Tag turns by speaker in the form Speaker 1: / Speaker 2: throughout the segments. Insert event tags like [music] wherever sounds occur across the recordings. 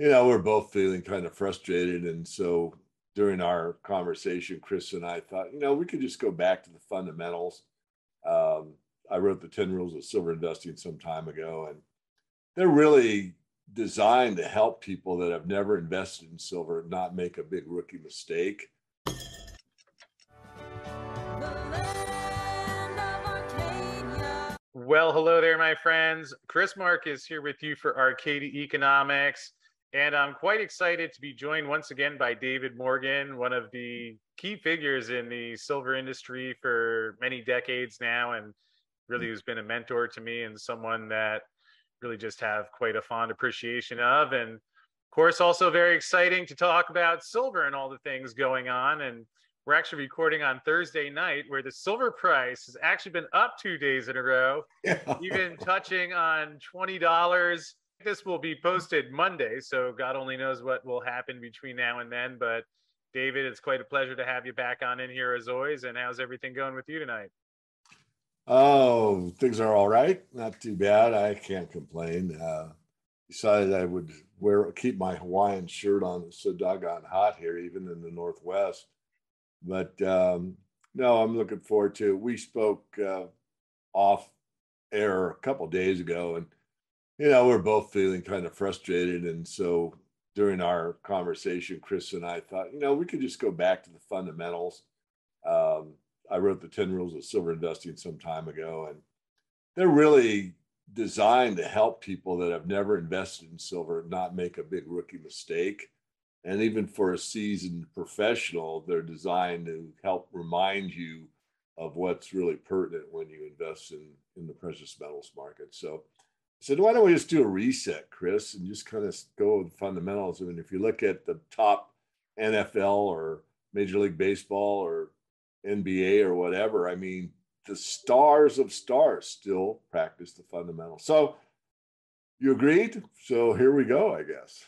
Speaker 1: you know, we're both feeling kind of frustrated. And so during our conversation, Chris and I thought, you know, we could just go back to the fundamentals. Um, I wrote the 10 rules of silver investing some time ago, and they're really designed to help people that have never invested in silver not make a big rookie mistake.
Speaker 2: Well, hello there, my friends. Chris Marchese here with you for Arcadia Economics. And I'm quite excited to be joined once again by David Morgan, one of the key figures in the silver industry for many decades now, and really who's been a mentor to me and someone that really just have quite a fond appreciation of. And of course, also very exciting to talk about silver and all the things going on. And we're actually recording on Thursday night where the silver price has actually been up two days in a row, yeah. [laughs] even touching on $20 this will be posted Monday, so God only knows what will happen between now and then. But David, it's quite a pleasure to have you back on in here as always. And how's everything going with you tonight?
Speaker 1: Oh, things are all right. Not too bad. I can't complain. Uh, decided I would wear keep my Hawaiian shirt on. It's so doggone hot here, even in the Northwest. But um, no, I'm looking forward to. It. We spoke uh, off air a couple days ago, and you know, we're both feeling kind of frustrated. And so during our conversation, Chris and I thought, you know, we could just go back to the fundamentals. Um, I wrote the 10 rules of silver investing some time ago, and they're really designed to help people that have never invested in silver not make a big rookie mistake. And even for a seasoned professional, they're designed to help remind you of what's really pertinent when you invest in, in the precious metals market. So I said, why don't we just do a reset, Chris, and just kind of go with fundamentals? I mean, if you look at the top NFL or Major League Baseball or NBA or whatever, I mean, the stars of stars still practice the fundamentals. So you agreed? So here we go, I guess.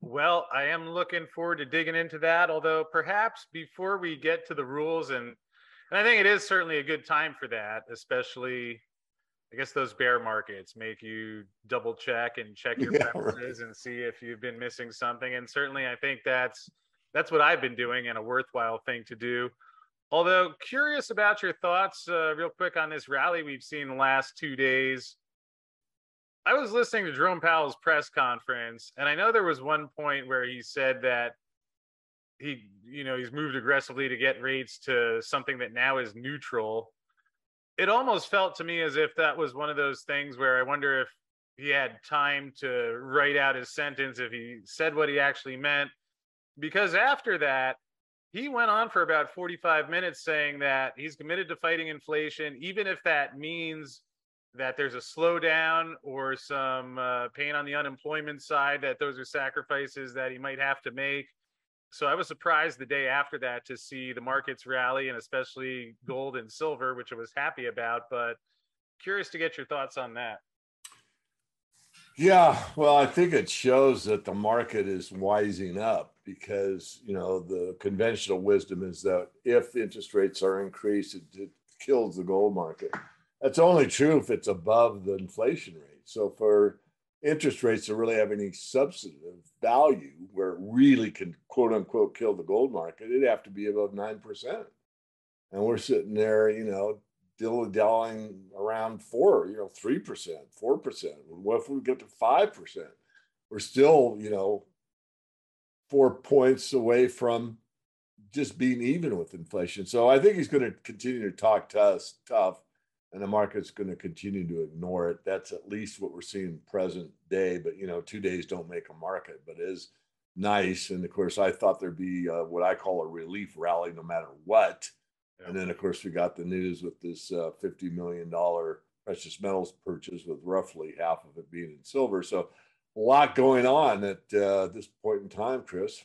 Speaker 2: Well, I am looking forward to digging into that. Although perhaps before we get to the rules, and and I think it is certainly a good time for that, especially I guess those bear markets make you double check and check your yeah, [laughs] preferences right. and see if you've been missing something. And certainly, I think that's that's what I've been doing and a worthwhile thing to do. Although curious about your thoughts, uh, real quick on this rally we've seen the last two days. I was listening to Jerome Powell's press conference, and I know there was one point where he said that he, you know, he's moved aggressively to get rates to something that now is neutral it almost felt to me as if that was one of those things where I wonder if he had time to write out his sentence, if he said what he actually meant. Because after that, he went on for about 45 minutes saying that he's committed to fighting inflation, even if that means that there's a slowdown or some uh, pain on the unemployment side, that those are sacrifices that he might have to make so I was surprised the day after that to see the markets rally and especially gold and silver, which I was happy about. But curious to get your thoughts on that.
Speaker 1: Yeah, well, I think it shows that the market is wising up because you know the conventional wisdom is that if interest rates are increased, it, it kills the gold market. That's only true if it's above the inflation rate. So for interest rates to really have any substantive value where it really can quote unquote kill the gold market, it'd have to be above 9%. And we're sitting there, you know, dilly dallying around four, you know, 3%, 4%. What if we get to 5%? We're still, you know, four points away from just being even with inflation. So I think he's going to continue to talk to us tough and the market's going to continue to ignore it. That's at least what we're seeing present day. But you know, two days don't make a market, but it is nice. And of course, I thought there'd be uh, what I call a relief rally, no matter what. Yeah. And then, of course, we got the news with this uh, fifty million dollar precious metals purchase, with roughly half of it being in silver. So, a lot going on at uh, this point in time, Chris.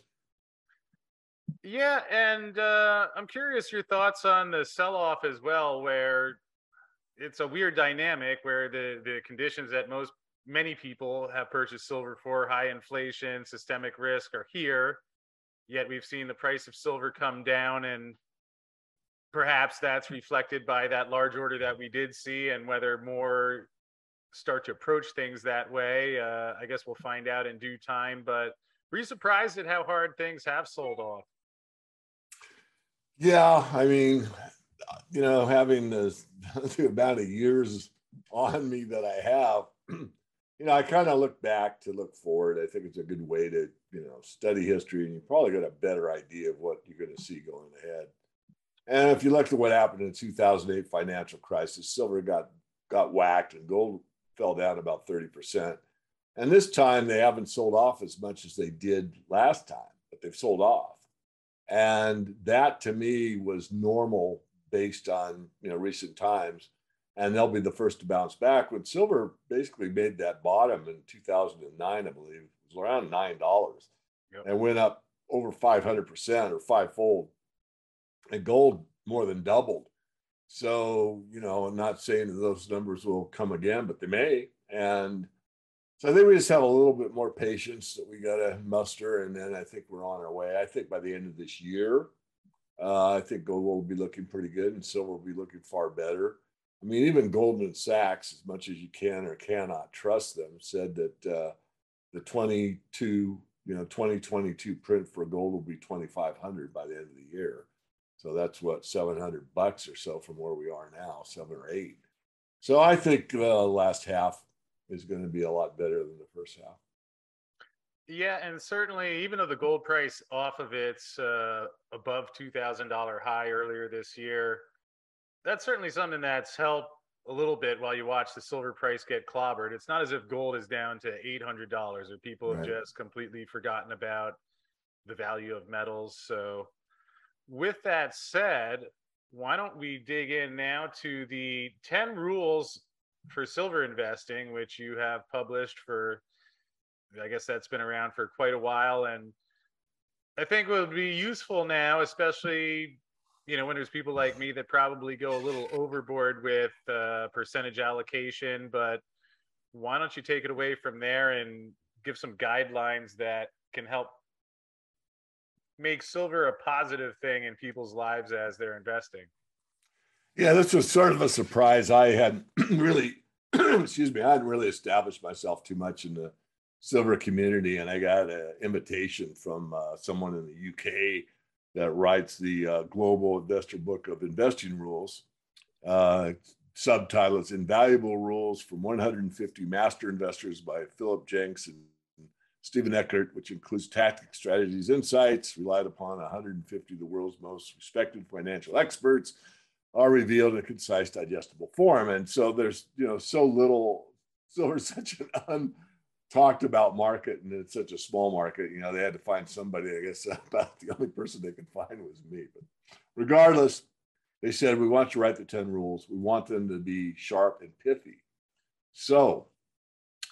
Speaker 2: Yeah, and uh, I'm curious your thoughts on the sell-off as well, where it's a weird dynamic where the the conditions that most many people have purchased silver for high inflation systemic risk are here yet we've seen the price of silver come down and perhaps that's reflected by that large order that we did see and whether more start to approach things that way. Uh, I guess we'll find out in due time. But were you surprised at how hard things have sold off?
Speaker 1: Yeah, I mean, you know, having [laughs] the amount of years on me that I have, [clears throat] you know, I kind of look back to look forward. I think it's a good way to, you know, study history and you probably got a better idea of what you're going to see going ahead. And if you look at what happened in the 2008 financial crisis, silver got got whacked and gold fell down about 30%. And this time they haven't sold off as much as they did last time, but they've sold off. And that to me was normal based on, you know, recent times. And they'll be the first to bounce back. When silver basically made that bottom in 2009, I believe, it was around $9 yep. and went up over 500% or fivefold and gold more than doubled. So, you know, I'm not saying that those numbers will come again, but they may. And so I think we just have a little bit more patience that we got to muster. And then I think we're on our way. I think by the end of this year, uh, I think gold will be looking pretty good and silver will be looking far better. I mean, even Goldman Sachs, as much as you can or cannot trust them, said that uh, the 22, you know, 2022 print for gold will be 2,500 by the end of the year. So that's what 700 bucks or so from where we are now, seven or eight. So I think uh, last half is going to be a lot better than the first half.
Speaker 2: Yeah, and certainly, even though the gold price off of its uh, above two thousand dollar high earlier this year, that's certainly something that's helped a little bit while you watch the silver price get clobbered. It's not as if gold is down to eight hundred dollars or people have just completely forgotten about the value of metals. So with that said, why don't we dig in now to the 10 rules for silver investing, which you have published for, I guess that's been around for quite a while. And I think would be useful now, especially, you know, when there's people like me that probably go a little overboard with uh, percentage allocation. But why don't you take it away from there and give some guidelines that can help make silver a positive thing in people's lives as they're investing.
Speaker 1: Yeah, this was sort of a surprise. I hadn't [clears throat] really, [clears throat] excuse me, I hadn't really established myself too much in the silver community, and I got an invitation from uh, someone in the UK that writes the uh, Global Investor Book of Investing Rules. Uh, subtitle is Invaluable Rules from 150 Master Investors by Philip Jenks and Stephen Eckett, which includes tactics, strategies, insights, relied upon 150 of the world's most respected financial experts, are revealed in a concise, digestible form. And so there's, you know, so little, so [laughs] such an untalked about market and it's such a small market, you know, they had to find somebody, I guess [laughs] about the only person they could find was me. But regardless, they said, we want you to write the 10 rules. We want them to be sharp and pithy. So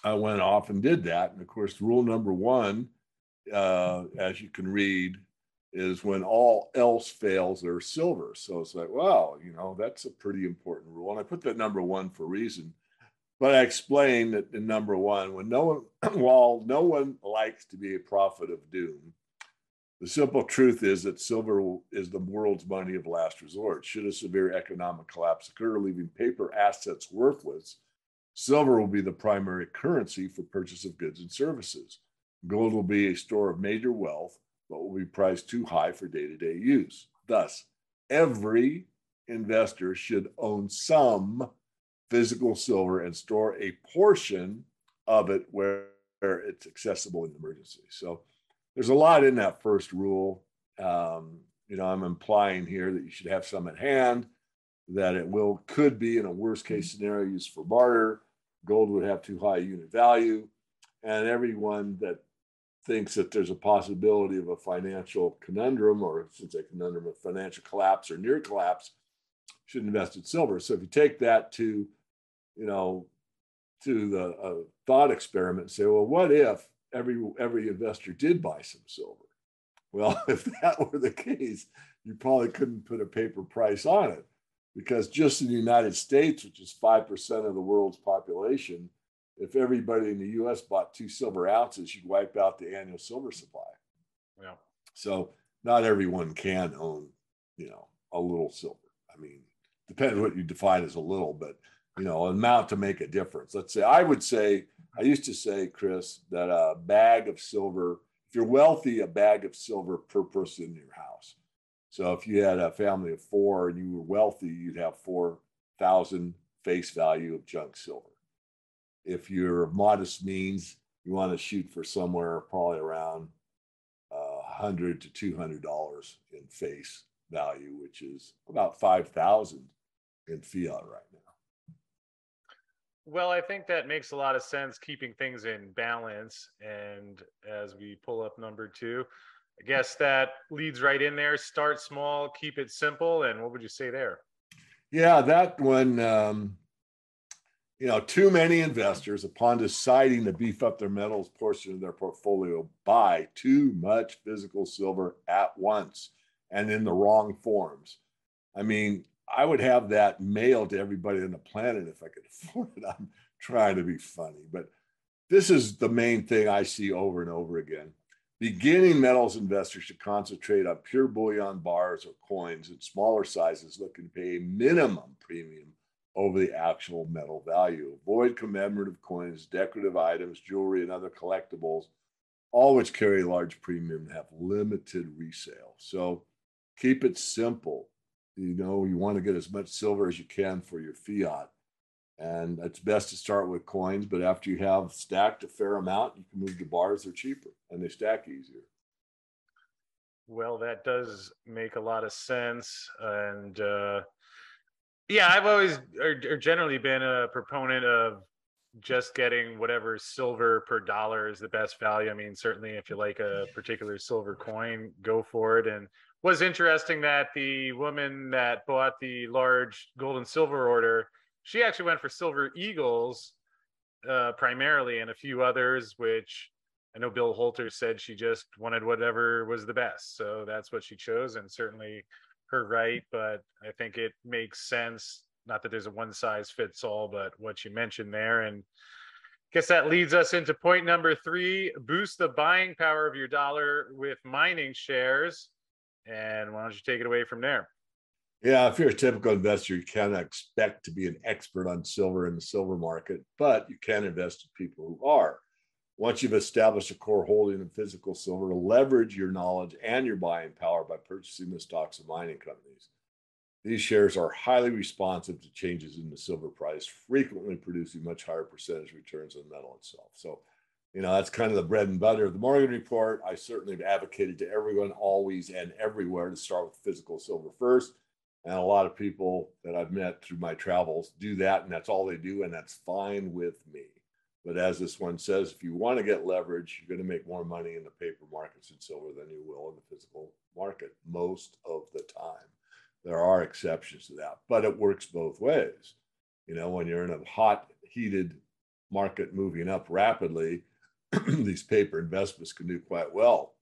Speaker 1: I went off and did that. And of course, rule number one, uh, as you can read, is when all else fails, there's silver. So it's like, wow, you know, that's a pretty important rule. And I put that number one for a reason. But I explained that in number one, when no one, [clears throat] while no one likes to be a prophet of doom, the simple truth is that silver is the world's money of last resort. Should a severe economic collapse occur, leaving paper assets worthless, Silver will be the primary currency for purchase of goods and services. Gold will be a store of major wealth, but will be priced too high for day to day use. Thus, every investor should own some physical silver and store a portion of it where, where it's accessible in emergency. So there's a lot in that first rule. Um, you know, I'm implying here that you should have some at hand, that it will could be in a worst case scenario used for barter, gold would have too high unit value. And everyone that thinks that there's a possibility of a financial conundrum, or since a conundrum of financial collapse or near collapse, should invest in silver. So if you take that to, you know, to the uh, thought experiment and say, well, what if every every investor did buy some silver? Well, [laughs] if that were the case, you probably couldn't put a paper price on it because just in the United States, which is 5% of the world's population, if everybody in the US bought two silver ounces, you'd wipe out the annual silver supply.
Speaker 2: Yeah.
Speaker 1: So not everyone can own, you know, a little silver. I mean, depending what you define as a little, but you know, amount to make a difference. Let's say I would say I used to say, Chris, that a bag of silver, if you're wealthy, a bag of silver per person in your house. So if you had a family of four and you were wealthy, you'd have 4,000 face value of junk silver. If you're of modest means, you want to shoot for somewhere probably around uh, 100 to 200 dollars in face value, which is about 5,000 in fiat right now.
Speaker 2: Well, I think that makes a lot of sense, keeping things in balance. And as we pull up number two, I guess that leads right in there. Start small, keep it simple. And what would you say there?
Speaker 1: Yeah, that one, um, you know, too many investors, upon deciding to beef up their metals portion of their portfolio, buy too much physical silver at once and in the wrong forms. I mean, I would have that mailed to everybody on the planet if I could [laughs] afford it. I'm trying to be funny, but this is the main thing I see over and over again. Beginning metals investors should concentrate on pure bullion bars or coins in smaller sizes, looking to pay a minimum premium over the actual metal value. Avoid commemorative coins, decorative items, jewelry, and other collectibles, all which carry a large premium and have limited resale. So keep it simple you know you want to get as much silver as you can for your fiat. And it's best to start with coins but after you have stacked a fair amount you can move to bars they're cheaper and they stack easier.
Speaker 2: Well that does make a lot of sense and uh yeah i've always or, or generally been a proponent of just getting whatever silver per dollar is the best value. I mean certainly if you like a particular silver coin go for it and was interesting that the woman that bought the large gold and silver order, she actually went for silver eagles uh, primarily and a few others, which I know Bill Holter said she just wanted whatever was the best. So that's what she chose, and certainly her right. But I think it makes sense. Not that there's a one size fits all, but what you mentioned there. And I guess that leads us into point number three boost the buying power of your dollar with mining shares. And why don't you take it away from there?
Speaker 1: Yeah, if you're a typical investor, you cannot expect to be an expert on silver in the silver market, but you can invest in people who are. Once you've established a core holding in physical silver, leverage your knowledge and your buying power by purchasing the stocks of mining companies. These shares are highly responsive to changes in the silver price, frequently producing much higher percentage returns than the metal itself. So you know that's kind of the bread and butter of the Morgan report. I certainly have advocated to everyone always and everywhere to start with physical silver first. And a lot of people that I've met through my travels do that, and that's all they do, and that's fine with me. But as this one says, if you want to get leverage, you're going to make more money in the paper markets in silver than you will in the physical market most of the time. There are exceptions to that, but it works both ways. You know, when you're in a hot, heated market moving up rapidly, [clears throat] these paper investments can do quite well.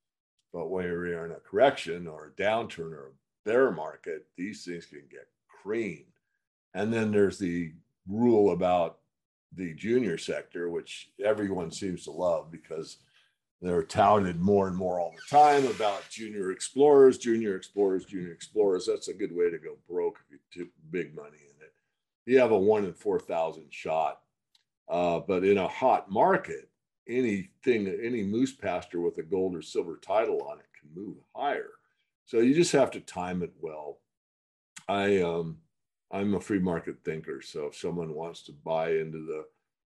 Speaker 1: But when you're in a correction or a downturn or a bear market, these things can get creamed. And then there's the rule about the junior sector, which everyone seems to love because they're touted more and more all the time about junior explorers, junior explorers, junior explorers. That's a good way to go broke if you took big money in it. You have a one in 4,000 shot. Uh, but in a hot market, anything, any moose pasture with a gold or silver title on it can move higher. So you just have to time it well. I um, I'm a free market thinker, so if someone wants to buy into the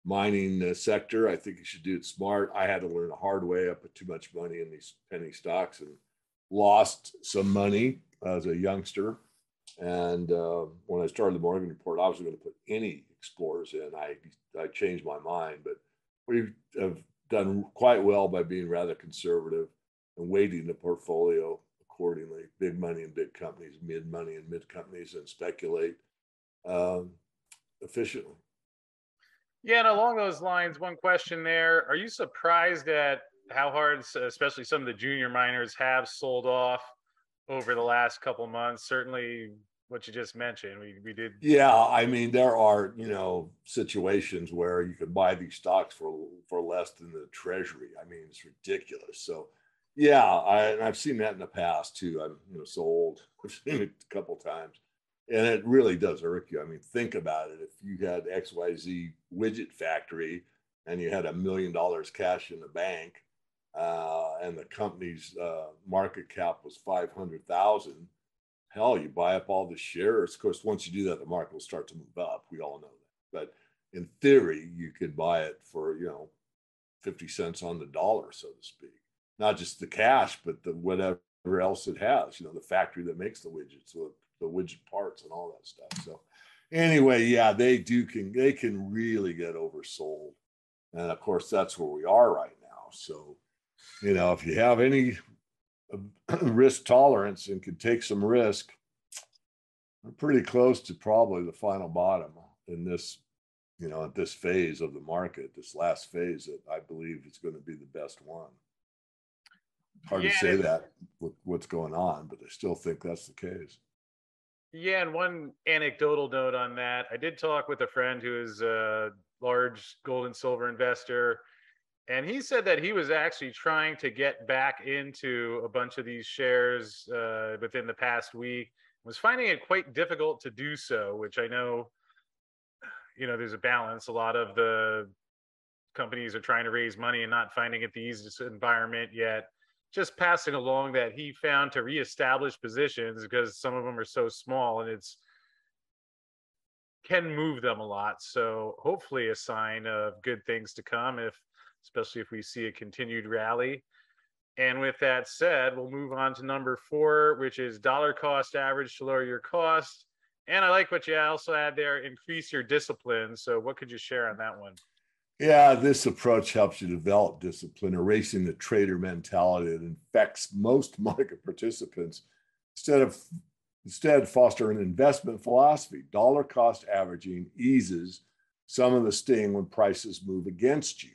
Speaker 1: mining uh, sector, I think you should do it smart. I had to learn the hard way. I put too much money in these penny stocks and lost some money as a youngster. And uh, when I started the Morgan Report, I wasn't going to put any explorers in. I I changed my mind, but we have done quite well by being rather conservative and weighting the portfolio accordingly. Big money and big companies, mid money and mid companies, and speculate um, efficiently.
Speaker 2: Yeah, and along those lines, one question there: Are you surprised at how hard, especially some of the junior miners, have sold off over the last couple months? Certainly, what you just mentioned. We we did.
Speaker 1: Yeah, I mean there are you know situations where you can buy these stocks for for less than the treasury. I mean it's ridiculous. So yeah, I, and I've seen that in the past too. I'm you know so old. [laughs] I've seen it a couple times. and it really does irk you. I mean, think about it. If you had XYZ widget factory and you had a million dollars cash in the bank, uh, and the company's uh, market cap was 500,000, hell, you buy up all the shares. Of course, once you do that, the market will start to move up. We all know that. But in theory, you could buy it for, you know, 50 cents on the dollar, so to speak. Not just the cash, but the whatever else it has, you know, the factory that makes the widgets, the, the widget parts and all that stuff. So anyway, yeah, they do can they can really get oversold. And of course, that's where we are right now. So, you know, if you have any [clears throat] risk tolerance and can take some risk, we're pretty close to probably the final bottom in this, you know, at this phase of the market, this last phase that I believe is going to be the best one. Hard yeah, to say that with what's going on, but I still think that's the case.
Speaker 2: Yeah, and one anecdotal note on that, I did talk with a friend who is a large gold and silver investor and he said that he was actually trying to get back into a bunch of these shares uh, within the past week was finding it quite difficult to do so which i know you know there's a balance. A lot of the companies are trying to raise money and not finding it the easiest environment yet. Just passing along that he found to reestablish positions because some of them are so small and it's can move them a lot. So hopefully a sign of good things to come if especially if we see a continued rally. And with that said, we'll move on to number four, which is dollar cost average to lower your cost. And I like what you also add there increase your discipline. So, what could you share on that one?
Speaker 1: Yeah, this approach helps you develop discipline, erasing the trader mentality that infects most [laughs] market participants. Instead of instead foster an investment philosophy. Dollar cost averaging eases some of the sting when prices move against you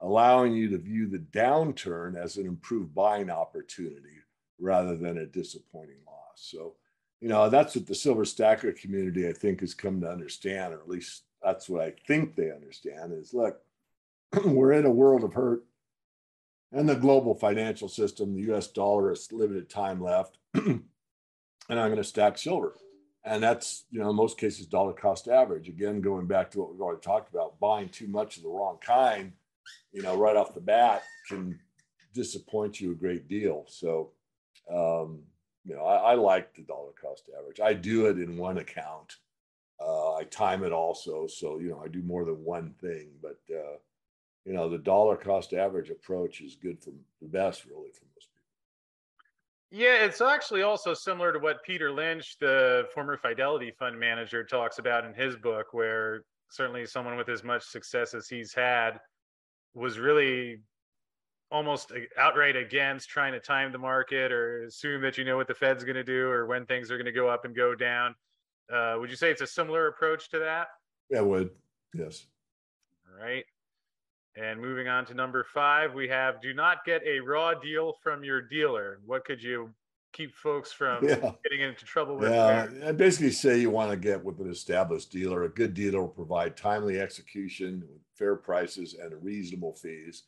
Speaker 1: allowing you to view the downturn as an improved buying opportunity rather than a disappointing loss. So, you know, that's what the silver stacker community, I think, has come to understand, or at least that's what I think they understand is look, [clears throat] we're in a world of hurt and the global financial system, the US dollar has limited time left, [clears throat] and I'm going to stack silver. And that's, you know, in most cases, dollar cost average. Again, going back to what we've already talked about, buying too much of the wrong kind you know, right off the bat can disappoint you a great deal. So, um, you know, I, I, like the dollar cost average. I do it in one account. Uh, I time it also, so you know, I do more than one thing. But uh, you know, the dollar cost average approach is good for the best, really, for most people.
Speaker 2: Yeah, it's actually also similar to what Peter Lynch, the former Fidelity fund manager, talks about in his book, where certainly someone with as much success as he's had was really almost outright against trying to time the market or assume that you know what the Fed's going to do or when things are going to go up and go down. Uh, would you say it's a similar approach to that?
Speaker 1: Yeah, would. Yes.
Speaker 2: All right. And moving on to number five, we have do not get a raw deal from your dealer. What could you keep folks from [laughs] yeah. getting into trouble with?
Speaker 1: Yeah, I basically say you want to get with an established dealer. A good dealer will provide timely execution fair prices and reasonable fees.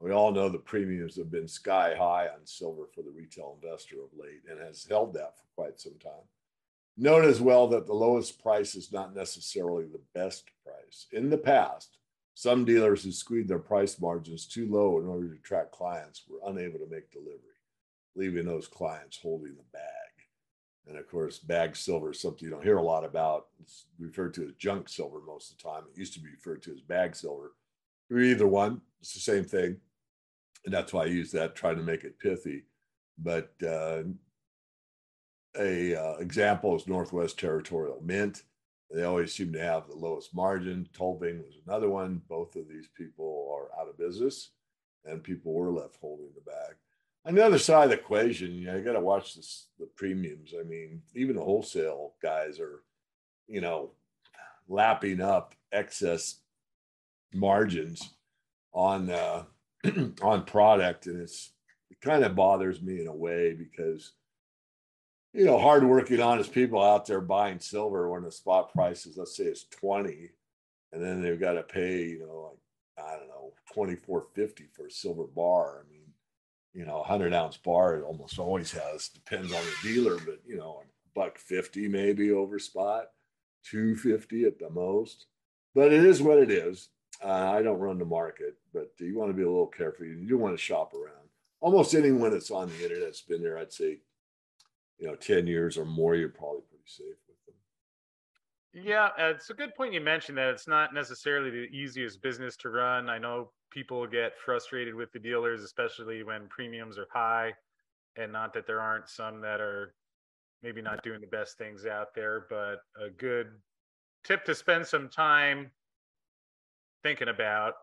Speaker 1: We all know the premiums have been sky high on silver for the retail investor of late and has held that for quite some time. Note as well that the lowest price is not necessarily the best price. In the past, some dealers who squeezed their price margins too low in order to attract clients were unable to make delivery leaving those clients holding the bag. And of course, bag silver is something you don't hear a lot about. It's referred to as junk silver most of the time. It used to be referred to as bag silver. Either one, it's the same thing. And that's why I use that, trying to make it pithy. But uh, a uh, example is Northwest Territorial Mint. They always seem to have the lowest margin. Tulving was another one. Both of these people are out of business, and people were left holding the bag on the other side of the equation, you know, you got to watch this, the premiums. I mean, even the wholesale guys are, you know, lapping up excess margins on uh, [clears throat] on product, and it's it kind of bothers me in a way because you know, hardworking, honest people out there buying silver when the spot price is, let's say, it's twenty, and then they've got to pay, you know, like I don't know, twenty four fifty for a silver bar. I mean you know, a 100 ounce bar it almost always has, depends on the dealer, but you know, buck 50 maybe over spot, 250 at the most. But it is what it is. Uh, I don't run the market, but you want to be a little careful. You do want to shop around. Almost anyone that's on the internet has been there, I'd say, you know, 10 years or more, you're probably pretty safe with them.
Speaker 2: Yeah, it's a good point you mentioned that it's not necessarily the easiest business to run. I know people get frustrated with the dealers, especially when premiums are high, and not that there aren't some that are maybe not doing the best things out there, but a good tip to spend some time thinking about.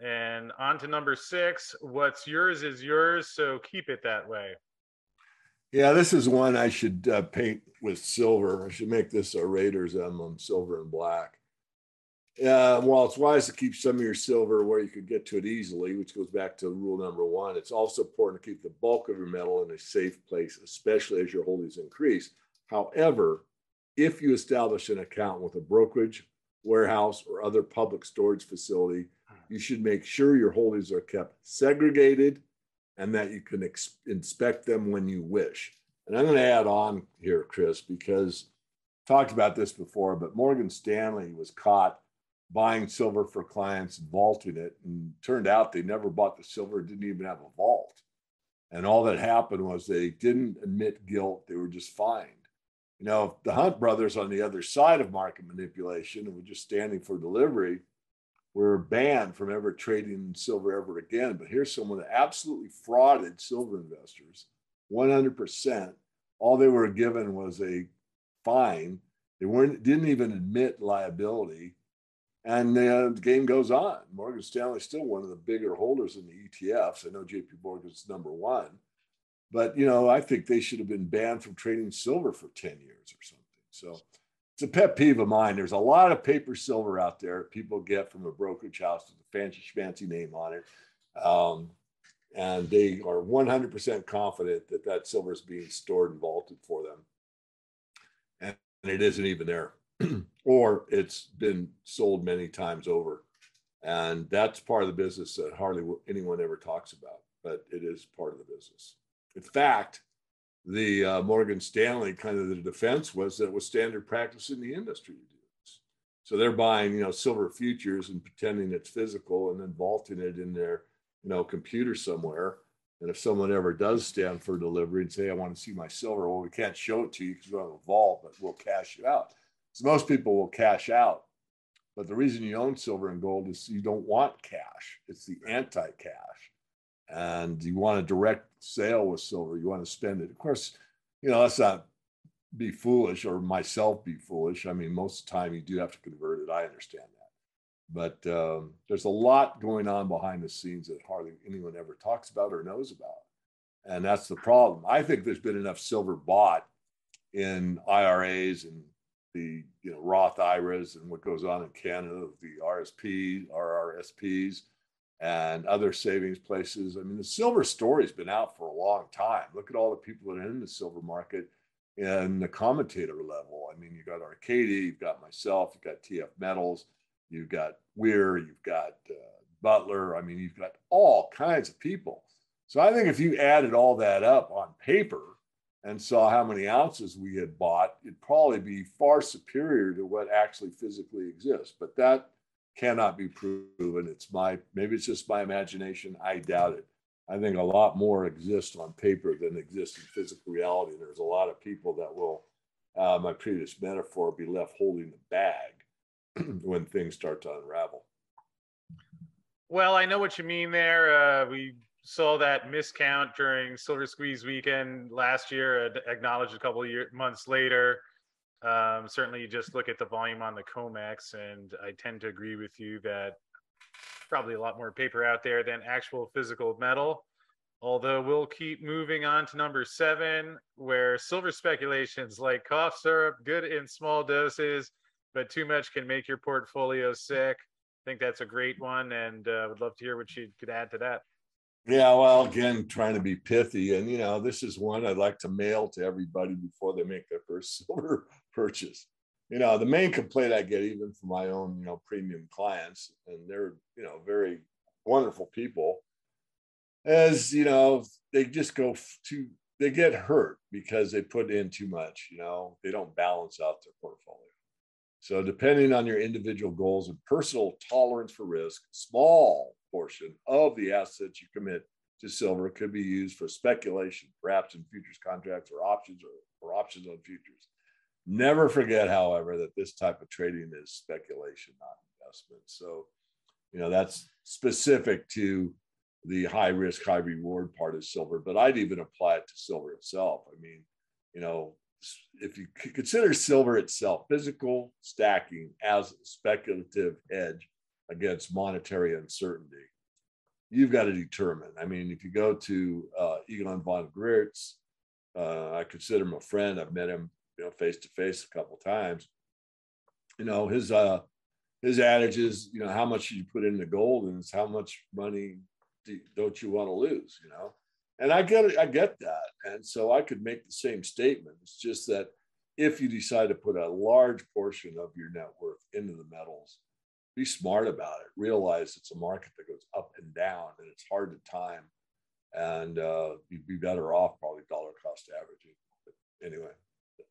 Speaker 2: And on to number six. What's yours is yours, so keep it that way.
Speaker 1: Yeah, this is one I should uh, paint with silver. I should make this a Raiders emblem, silver and black. Uh, while it's wise to keep some of your silver where you could get to it easily, which goes back to rule number one, it's also important to keep the bulk of your metal in a safe place, especially as your holdings increase. However, if you establish an account with a brokerage, warehouse, or other public storage facility, you should make sure your holdings are kept segregated and that you can ex- inspect them when you wish. And I'm going to add on here, Chris, because I talked about this before, but Morgan Stanley was caught buying silver for clients, vaulting it, and turned out they never bought the silver, didn't even have a vault. And all that happened was they didn't admit guilt, they were just fined. You know, the Hunt brothers on the other side of market manipulation and were just standing for delivery were banned from ever trading silver ever again. But here's someone that absolutely frauded silver investors 100%. All they were given was a fine. They weren't didn't even admit liability. And the game goes on. Morgan Stanley is still one of the bigger holders in the ETFs. I know JP Morgan's number one, but you know, I think they should have been banned from trading silver for 10 years or something. So it's a pet peeve of mine. There's a lot of paper silver out there people get from a brokerage house with a fancy fancy name on it. Um, and they are 100% confident that that silver is being stored and vaulted for them. And it isn't even there. [clears throat] or it's been sold many times over. And that's part of the business that hardly anyone ever talks about, but it is part of the business. In fact, the uh, Morgan Stanley kind of the defense was that it was standard practice in the industry to do this. So they're buying, you know, silver futures and pretending it's physical and then vaulting it in their, you know, computer somewhere. And if someone ever does stand for delivery and say, I want to see my silver, well, we can't show it to you because we have a vault, but we'll cash it out. So most people will cash out. But the reason you own silver and gold is you don't want cash. It's the anti-cash. And you want a direct sale with silver. You want to spend it. Of course, you know, let's not be foolish or myself be foolish. I mean, most of the time you do have to convert it. I understand that. But um, there's a lot going on behind the scenes that hardly anyone ever talks about or knows about. And that's the problem. I think there's been enough silver bought in IRAs and the you know Roth IRAs and what goes on in Canada, the RSP, RRSPs, and other savings places. I mean, the silver story's been out for a long time. Look at all the people that are in the silver market and the commentator level. I mean, you've got Arcady, you've got myself, you've got TF Metals, you've got Weir, you've got uh, Butler. I mean, you've got all kinds of people. So I think if you added all that up on paper, and saw how many ounces we had bought, it'd probably be far superior to what actually physically exists. But that cannot be proven. It's my maybe it's just my imagination. I doubt it. I think a lot more exists on paper than exists in physical reality. And there's a lot of people that will, uh, my previous metaphor, be left holding the bag [clears throat] when things start to unravel.
Speaker 2: Well, I know what you mean there. Uh, we saw that miscount during Silver Squeeze weekend last year, acknowledged a couple of year, months later. Um, certainly, you just look at the volume on the COMEX, and I tend to agree with you that probably a lot more paper out there than actual physical metal. Although we'll keep moving on to number seven, where silver speculations like cough syrup, good in small doses, but too much can make your portfolio sick. I think that's a great one, and uh, would love to hear what you could add to that.
Speaker 1: Yeah, well, again, trying to be pithy. And, you know, this is one I'd like to mail to everybody before they make their first [laughs] silver purchase. You know, the main complaint I get, even from my own, you know, premium clients, and they're, you know, very wonderful people, is, you know, they just go too they get hurt because they put in too much, you know, they don't balance out their portfolio. So, depending on your individual goals and personal tolerance for risk, small portion of the assets you commit to silver could be used for speculation, perhaps in futures contracts or options or, or options on futures. Never forget, however, that this type of trading is speculation, not investment. So, you know, that's specific to the high risk, high reward part of silver, but I'd even apply it to silver itself. I mean, you know, if you consider silver itself, physical stacking as a speculative hedge against monetary uncertainty, you've got to determine. I mean, if you go to uh, Egon von Greyerz, uh, I consider him a friend. I've met him, you know, face to face a couple times. You know, his uh, his adage is, you know, how much you put into gold and it's how much money do, don't you want to lose, you know? And I get it, I get that. And so I could make the same statement. It's just that if you decide to put a large portion of your net worth into the metals, be smart about it. Realize it's a market that goes up and down and it's hard to time. And uh, you'd be better off probably dollar cost averaging. But anyway,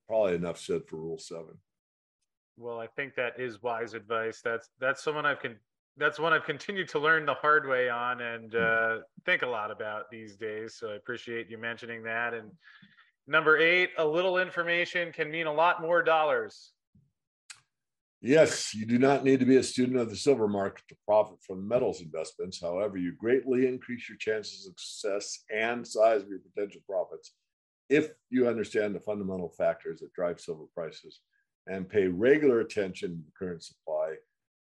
Speaker 1: probably enough said for rule seven.
Speaker 2: Well, I think that is wise advice. That's that's someone I've con- that's one I've continued to learn the hard way on and hmm. uh, think a lot about these days. So I appreciate you mentioning that. And number eight, a little information can mean a lot more dollars.
Speaker 1: Yes, you do not need to be a student of the silver market to profit from metals investments. However, you greatly increase your chances of success and size of your potential profits if you understand the fundamental factors that drive silver prices and pay regular attention to current supply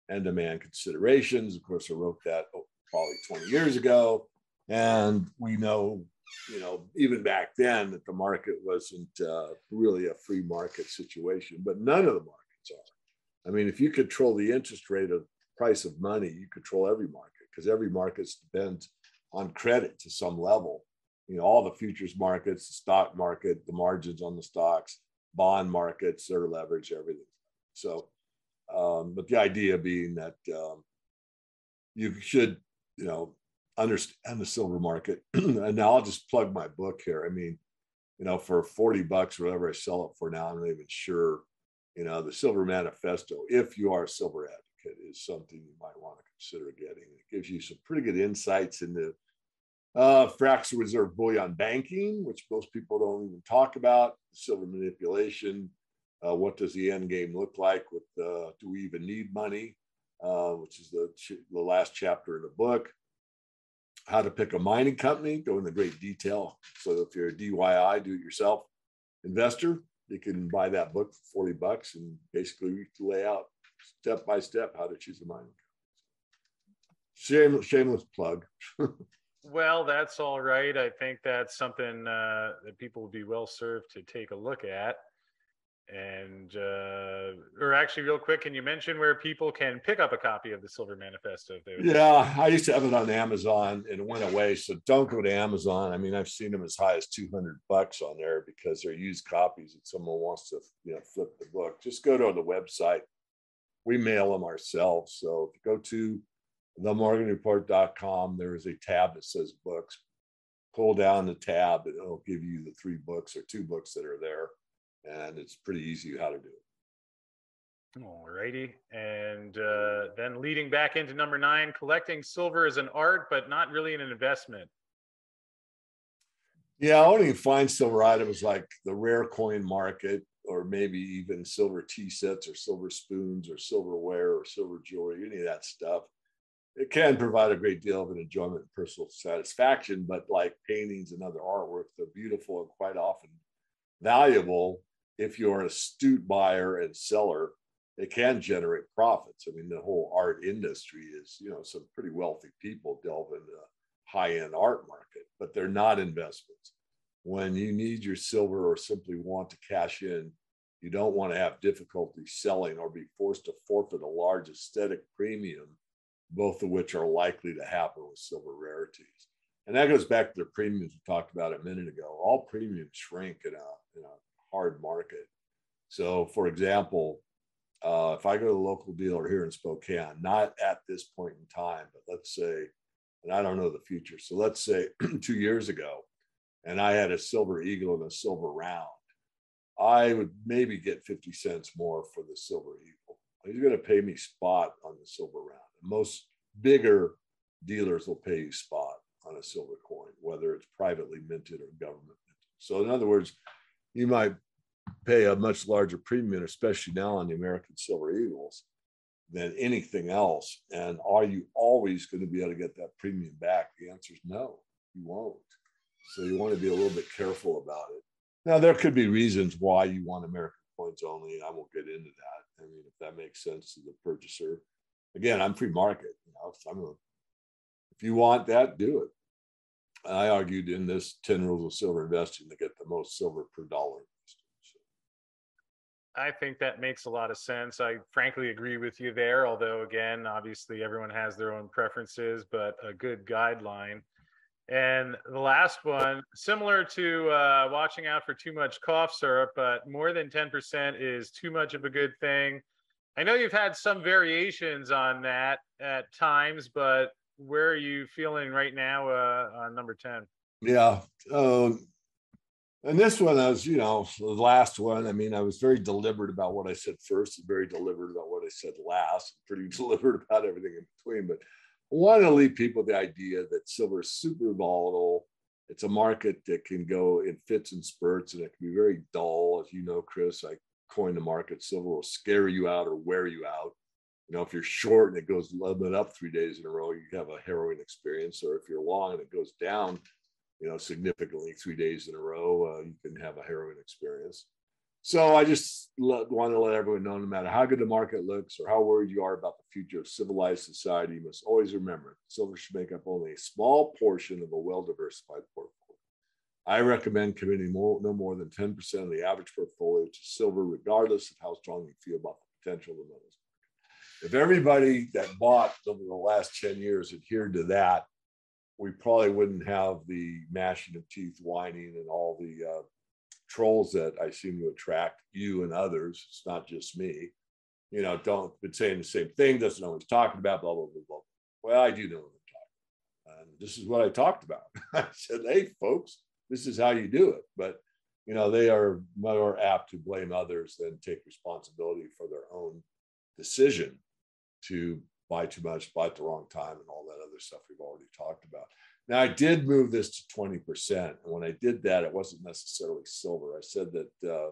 Speaker 1: and demand considerations. Of course, I wrote that probably 20 years ago. And we know, you know, even back then that the market wasn't uh, really a free market situation, but none of the markets are. I mean, if you control the interest rate of price of money, you control every market because every market depends on credit to some level. You know, all the futures markets, the stock market, the margins on the stocks, bond markets, their leverage, everything. So, um, but the idea being that um, you should, you know, understand the silver market. [clears throat] and now I'll just plug my book here. I mean, you know, for 40 bucks, whatever I sell it for now, I'm not even sure, you know, the Silver Manifesto, if you are a silver advocate, is something you might want to consider getting. It gives you some pretty good insights into uh, fractional reserve bullion banking, which most people don't even talk about, silver manipulation. Uh, what does the end game look like? With uh, do we even need money? Uh, which is the the last chapter in the book. How to pick a mining company, go into great detail. So if you're a DIY, do-it-yourself investor, you can buy that book for 40 bucks and basically lay out step by step how to choose a mining company. Shame, shameless plug. [laughs]
Speaker 2: Well, that's all right. I think that's something uh, that people would be well served to take a look at. And, uh, or actually, real quick, can you mention where people can pick up a copy of the Silver Manifesto?
Speaker 1: Yeah, I used to have it on Amazon and it went away. So don't go to Amazon. I mean, I've seen them as high as 200 bucks on there because they're used copies and someone wants to, you know, flip the book. Just go to the website. We mail them ourselves. So go to themorganreport.com, there is a tab that says books. Pull down the tab, and it'll give you the three books or two books that are there. And it's pretty easy how to do it.
Speaker 2: All righty. And uh, then leading back into number nine, collecting silver is an art, but not really an investment.
Speaker 1: Yeah, I only find silver items like the rare coin market, or maybe even silver tea sets, or silver spoons, or silverware, or silver jewelry, any of that stuff it can provide a great deal of an enjoyment and personal satisfaction, but like paintings and other artwork, they're beautiful and quite often valuable. If you're an astute buyer and seller, it can generate profits. I mean, the whole art industry is, you know, some pretty wealthy people delve into the high-end art market, but they're not investments. When you need your silver or simply want to cash in, you don't want to have difficulty selling or be forced to forfeit a large aesthetic premium both of which are likely to happen with silver rarities. And that goes back to the premiums we talked about a minute ago. All premiums shrink in a, in a hard market. So, for example, uh, if I go to a local dealer here in Spokane, not at this point in time, but let's say, and I don't know the future. So let's say [clears throat] two years ago, and I had a silver eagle and a silver round, I would maybe get 50 cents more for the silver eagle. He's going to pay me spot on the silver round. Most bigger dealers will pay you spot on a silver coin, whether it's privately minted or government minted. So, in other words, you might pay a much larger premium, especially now on the American Silver Eagles, than anything else. And are you always going to be able to get that premium back? The answer is no, you won't. So you want to be a little bit careful about it. Now, there could be reasons why you want American coins only, I won't get into that. I mean, if that makes sense to the purchaser. Again, I'm free market. You know, I'm a, if you want that, do it. I argued in this 10 rules of silver investing to get the most silver per dollar.
Speaker 2: I think that makes a lot of sense. I frankly agree with you there, although, again, obviously everyone has their own preferences, but a good guideline. And the last one, similar to uh, watching out for too much cough syrup, but more than 10% is too much of a good thing. I know you've had some variations on that at times, but where are you feeling right now uh, on number 10?
Speaker 1: Yeah. Um, and this one, was, you know, the last one. I mean, I was very deliberate about what I said first and very deliberate about what I said last, [laughs] pretty deliberate about everything in between. But I want to leave people the idea that silver is super volatile. It's a market that can go in fits and spurts and it can be very dull. As you know, Chris, I coined the market silver will scare you out or wear you out. You know, if you're short and it goes bit up three days in a row, you have a harrowing experience. Or if you're long and it goes down, you know, significantly three days in a row, uh, you can have a harrowing experience. So I just let, want to let everyone know no matter how good the market looks or how worried you are about the future of civilized society, you must always remember silver should make up only a small portion of a well diversified portfolio. I recommend committing more, no more than 10% of the average portfolio to silver, regardless of how strong you feel about the potential of metals. If everybody that bought over the last 10 years adhered to that, we probably wouldn't have the gnashing of teeth, whining, and all the uh, trolls that I seem to attract you and others. It's not just me. You know, don't been saying the same thing, doesn't know what he's talking about, blah, blah, blah, blah. Well, I do know what I'm talking about. And this is what I talked about. [laughs] I said, hey, folks, this is how you do it. But, you know, they are more apt to blame others than take responsibility for their own decision to buy too much, buy at the wrong time, and all that other stuff we've already talked about. Now, I did move this to 20%. And when I did that, it wasn't necessarily silver. I said that uh,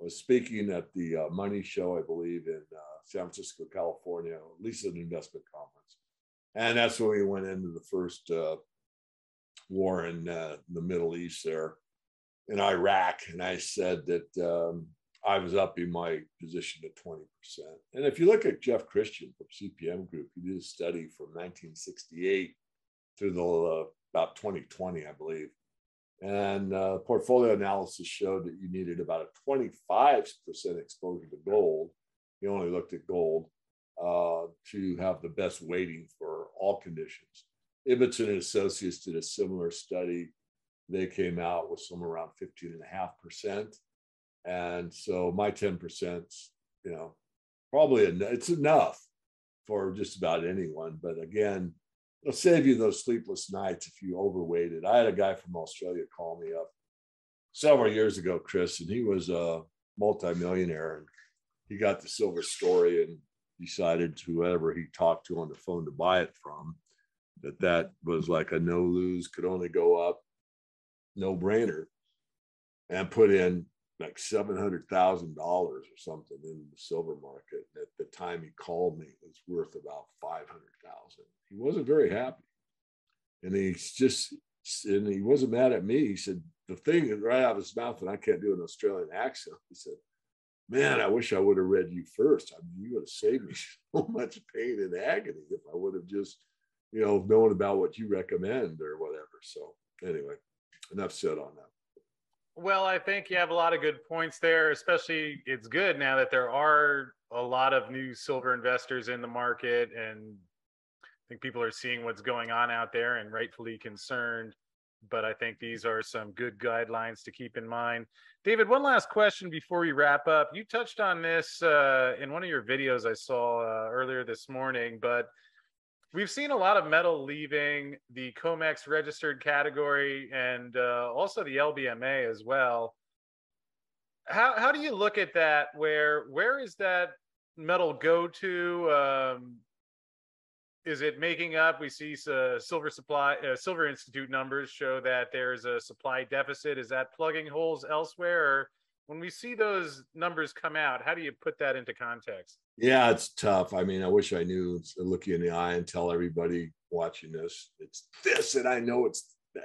Speaker 1: I was speaking at the uh, Money Show, I believe, in uh, San Francisco, California, at least an investment conference. And that's when we went into the first uh, war in uh, the Middle East there in Iraq. And I said that um, I was up in my position to 20%. And if you look at Jeff Christian from CPM Group, he did a study from 1968 through the uh, about 2020, I believe. And uh, portfolio analysis showed that you needed about a 25% exposure to gold. He only looked at gold uh, to have the best weighting for all conditions. Ibbotson and Associates did a similar study. They came out with somewhere around 15.5%. And so my 10%, you know, probably it's enough for just about anyone. But again, it'll save you those sleepless nights if you overweight it. I had a guy from Australia call me up several years ago, Chris, and he was a multimillionaire and he got the silver story and decided to whoever he talked to on the phone to buy it from that that was like a no lose could only go up no brainer and put in like seven hundred thousand dollars or something in the silver market. At the time he called me, it was worth about five hundred thousand. He wasn't very happy, and he's just and he wasn't mad at me. He said the thing right out of his mouth, and I can't do an Australian accent. He said, "Man, I wish I would have read you first. I mean, you would have saved me [laughs] so much pain and agony if I would have just, you know, known about what you recommend or whatever." So anyway, enough said on that.
Speaker 2: Well, I think you have a lot of good points there, especially it's good now that there are a lot of new silver investors in the market and I think people are seeing what's going on out there and rightfully concerned. But I think these are some good guidelines to keep in mind. David, one last question before we wrap up. You touched on this uh, in one of your videos I saw uh, earlier this morning, but we've seen a lot of metal leaving the COMEX registered category and uh, also the LBMA as well. How how do you look at that? Where where is that metal go to? Um, is it making up? We see uh, silver supply, uh, Silver Institute numbers show that there's a supply deficit. Is that plugging holes elsewhere? Or when we see those numbers come out, how do you put that into context?
Speaker 1: Yeah, it's tough. I mean, I wish I knew. Look you in the eye and tell everybody watching this, it's this, and I know it's that.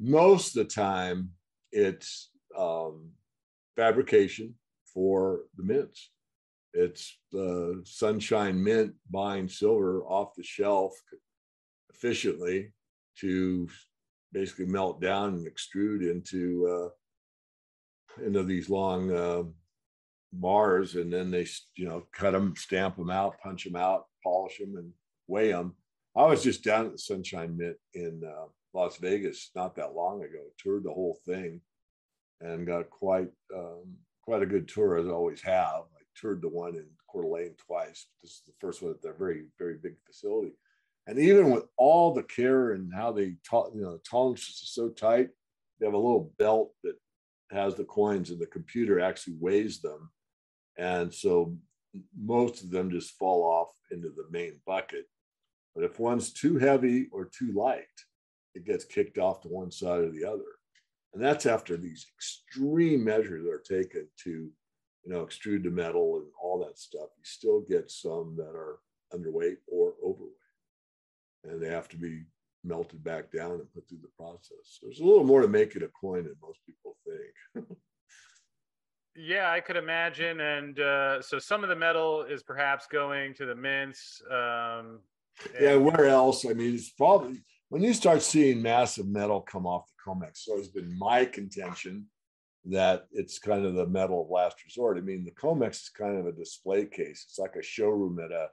Speaker 1: Most of the time, it's um, fabrication for the mints. It's the Sunshine Mint buying silver off the shelf efficiently to basically melt down and extrude into uh, into these long uh, bars, and then they you know cut them, stamp them out, punch them out, polish them, and weigh them. I was just down at the Sunshine Mint in uh, Las Vegas not that long ago. Toured the whole thing, and got quite um, quite a good tour as I always have I toured the one in Coeur d'Alene twice. This is the first one at their very, very big facility. And even with all the care and how they taught, you know, the tolerances are so tight, they have a little belt that has the coins and the computer actually weighs them. And so most of them just fall off into the main bucket. But if one's too heavy or too light, it gets kicked off to one side or the other. And that's after these extreme measures are taken to you know, extrude the metal and all that stuff, you still get some that are underweight or overweight. And they have to be melted back down and put through the process. There's a little more to make it a coin than most people think.
Speaker 2: yeah, I could imagine. And uh, so some of the metal is perhaps going to the mints. Um,
Speaker 1: yeah, where else? I mean, it's probably when you start seeing massive metal come off the COMEX. So it's been my contention that it's kind of the metal of last resort. I mean, the Comex is kind of a display case. It's like a showroom at a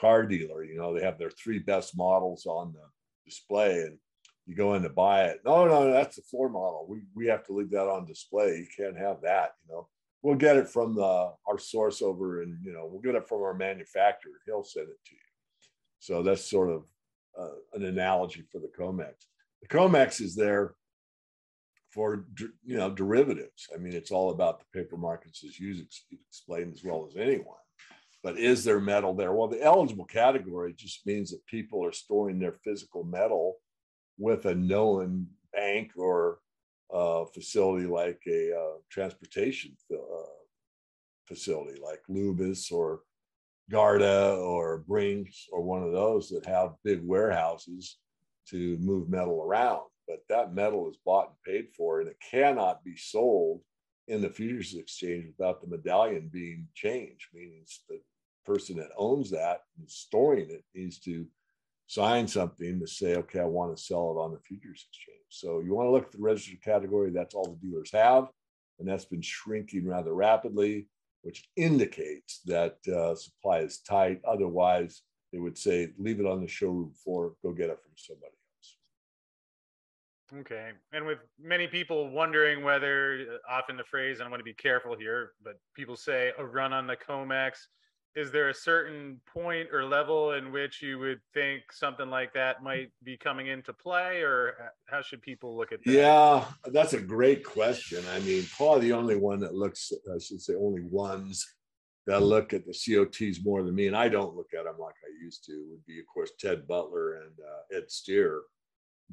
Speaker 1: car dealer. You know, they have their three best models on the display, and you go in to buy it. No, no, that's the floor model. We we have to leave that on display. You can't have that. You know, we'll get it from the our source over, and you know, we'll get it from our manufacturer. He'll send it to you. So that's sort of uh, an analogy for the Comex. The Comex is there for you know derivatives. I mean, it's all about the paper markets as you explained as well as anyone. But is there metal there? Well, the eligible category just means that people are storing their physical metal with a known bank or uh, facility like a uh, transportation uh, facility like Loomis or Garda or Brinks or one of those that have big warehouses to move metal around but that metal is bought and paid for, and it cannot be sold in the futures exchange without the medallion being changed. Meaning the person that owns that and storing it needs to sign something to say, okay, I want to sell it on the futures exchange. So you want to look at the registered category. That's all the dealers have, and that's been shrinking rather rapidly, which indicates that uh, supply is tight. Otherwise, they would say, leave it on the showroom floor, go get it from somebody. Else.
Speaker 2: Okay. And with many people wondering whether, uh, often the phrase, and I want to be careful here, but people say a run on the COMEX. Is there a certain point or level in which you would think something like that might be coming into play, or how should people look at that?
Speaker 1: Yeah, that's a great question. I mean, probably the only one that looks, I should say, only ones that look at the COTs more than me, and I don't look at them like I used to, would be, of course, Ted Butler and uh, Ed Steer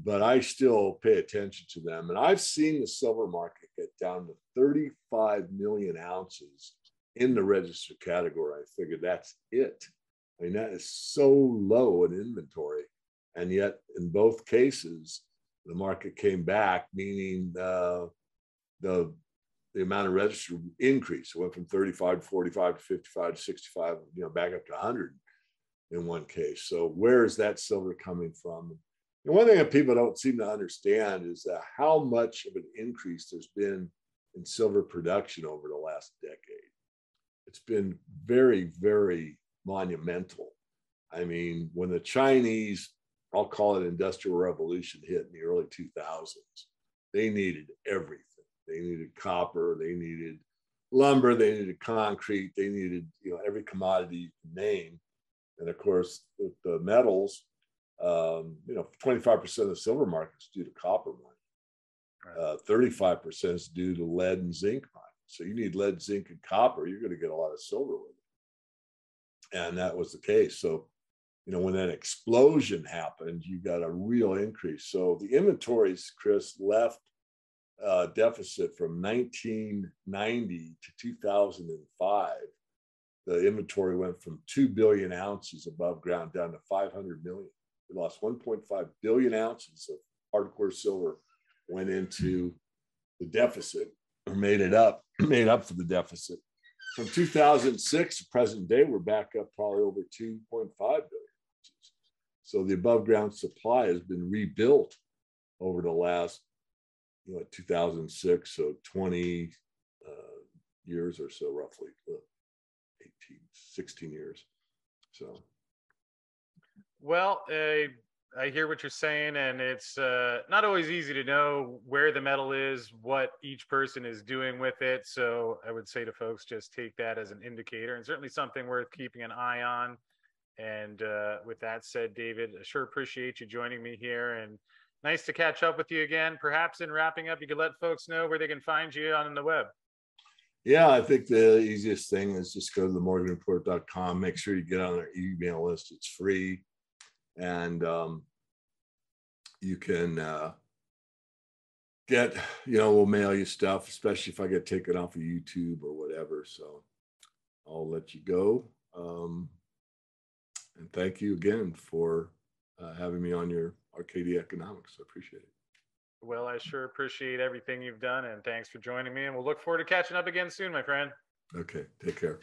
Speaker 1: but I still pay attention to them. And I've seen the silver market get down to 35 million ounces in the registered category. I figured that's it. I mean, that is so low in inventory. And yet, in both cases, the market came back, meaning uh, the the amount of registered increased. It went from 35 to 45 to 55 to 65, you know, back up to 100 in one case. So where is that silver coming from? And one thing that people don't seem to understand is how much of an increase there's been in silver production over the last decade. It's been very, very monumental. I mean, when the Chinese, I'll call it industrial revolution, hit in the early 2000s, they needed everything. They needed copper, they needed lumber, they needed concrete, they needed you know every commodity you can name And of course, with the metals, um, you know, 25% of the silver market is due to copper mining. Uh, 35% is due to lead and zinc mining. So you need lead, zinc, and copper. You're going to get a lot of silver with it. And that was the case. So, you know, when that explosion happened, you got a real increase. So the inventories, Chris, left uh, deficit from 1990 to 2005 the inventory went from 2 billion ounces above ground down to 500 million. We lost 1.5 billion ounces of hardcore silver went into the deficit or made it up, made up for the deficit. From 2006 to present day, we're back up probably over 2.5 billion. So the above ground supply has been rebuilt over the last, you know, 2006, so 20 uh, years or so, roughly. 18, 16 years. So,
Speaker 2: well, uh, I hear what you're saying, and it's uh, not always easy to know where the metal is, what each person is doing with it. So, I would say to folks, just take that as an indicator, and certainly something worth keeping an eye on. And uh, with that said, David, I sure appreciate you joining me here, and nice to catch up with you again. Perhaps in wrapping up, you could let folks know where they can find you on the web.
Speaker 1: Yeah, I think the easiest thing is just go to the morganreport.com. Make sure you get on our email list. It's free. And um, you can uh, get, you know, we'll mail you stuff, especially if I get taken off of YouTube or whatever. So I'll let you go. Um, and thank you again for uh, having me on your Arcadia Economics. I appreciate it.
Speaker 2: Well, I sure appreciate everything you've done, and thanks for joining me. And we'll look forward to catching up again soon, my friend.
Speaker 1: Okay, take care.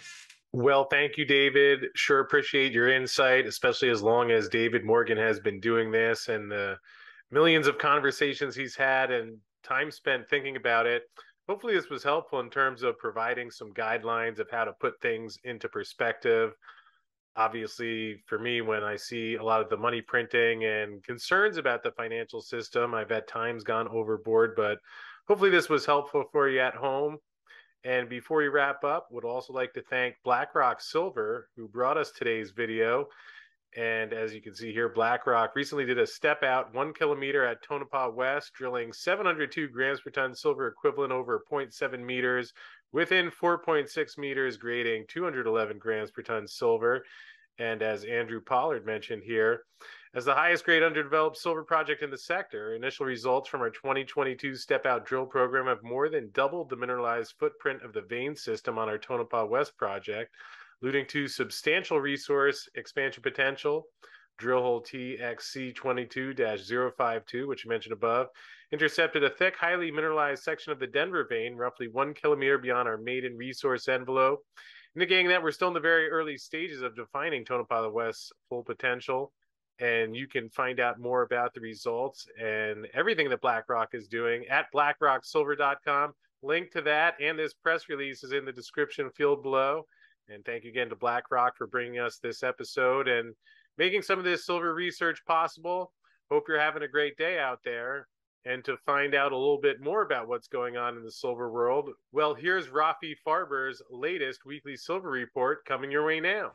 Speaker 3: Well, thank you, David. Sure appreciate your insight, especially as long as David Morgan has been doing this and the millions of conversations he's had and time spent thinking about it. Hopefully, this was helpful in terms of providing some guidelines of how to put things into perspective obviously for me when i see a lot of the money printing and concerns about the financial system i've at times gone overboard but hopefully this was helpful for you at home and before we wrap up would also like to thank blackrock silver who brought us today's video and as you can see here blackrock recently did a step out one kilometer at tonopah west drilling 702 grams per ton silver equivalent over 0.7 meters within 4.6 meters, grading 211 grams per ton silver. And as Andrew Pollard mentioned here, as the highest grade underdeveloped silver project in the sector, initial results from our 2022 step out drill program have more than doubled the mineralized footprint of the vein system on our Tonopah West project, alluding to substantial resource expansion potential. Drill hole TXC 22 052, which you mentioned above, intercepted a thick, highly mineralized section of the Denver vein, roughly one kilometer beyond our maiden resource envelope, indicating that we're still in the very early stages of defining Tonopah West's full potential. And you can find out more about the results and everything that BlackRock is doing at blackrocksilver.com. Link to that and this press release is in the description field below. And thank you again to BlackRock for bringing us this episode and making some of this silver research possible. Hope you're having a great day out there. And to find out a little bit more about what's going on in the silver world, well, here's Rafi Farber's latest weekly silver report coming your way now.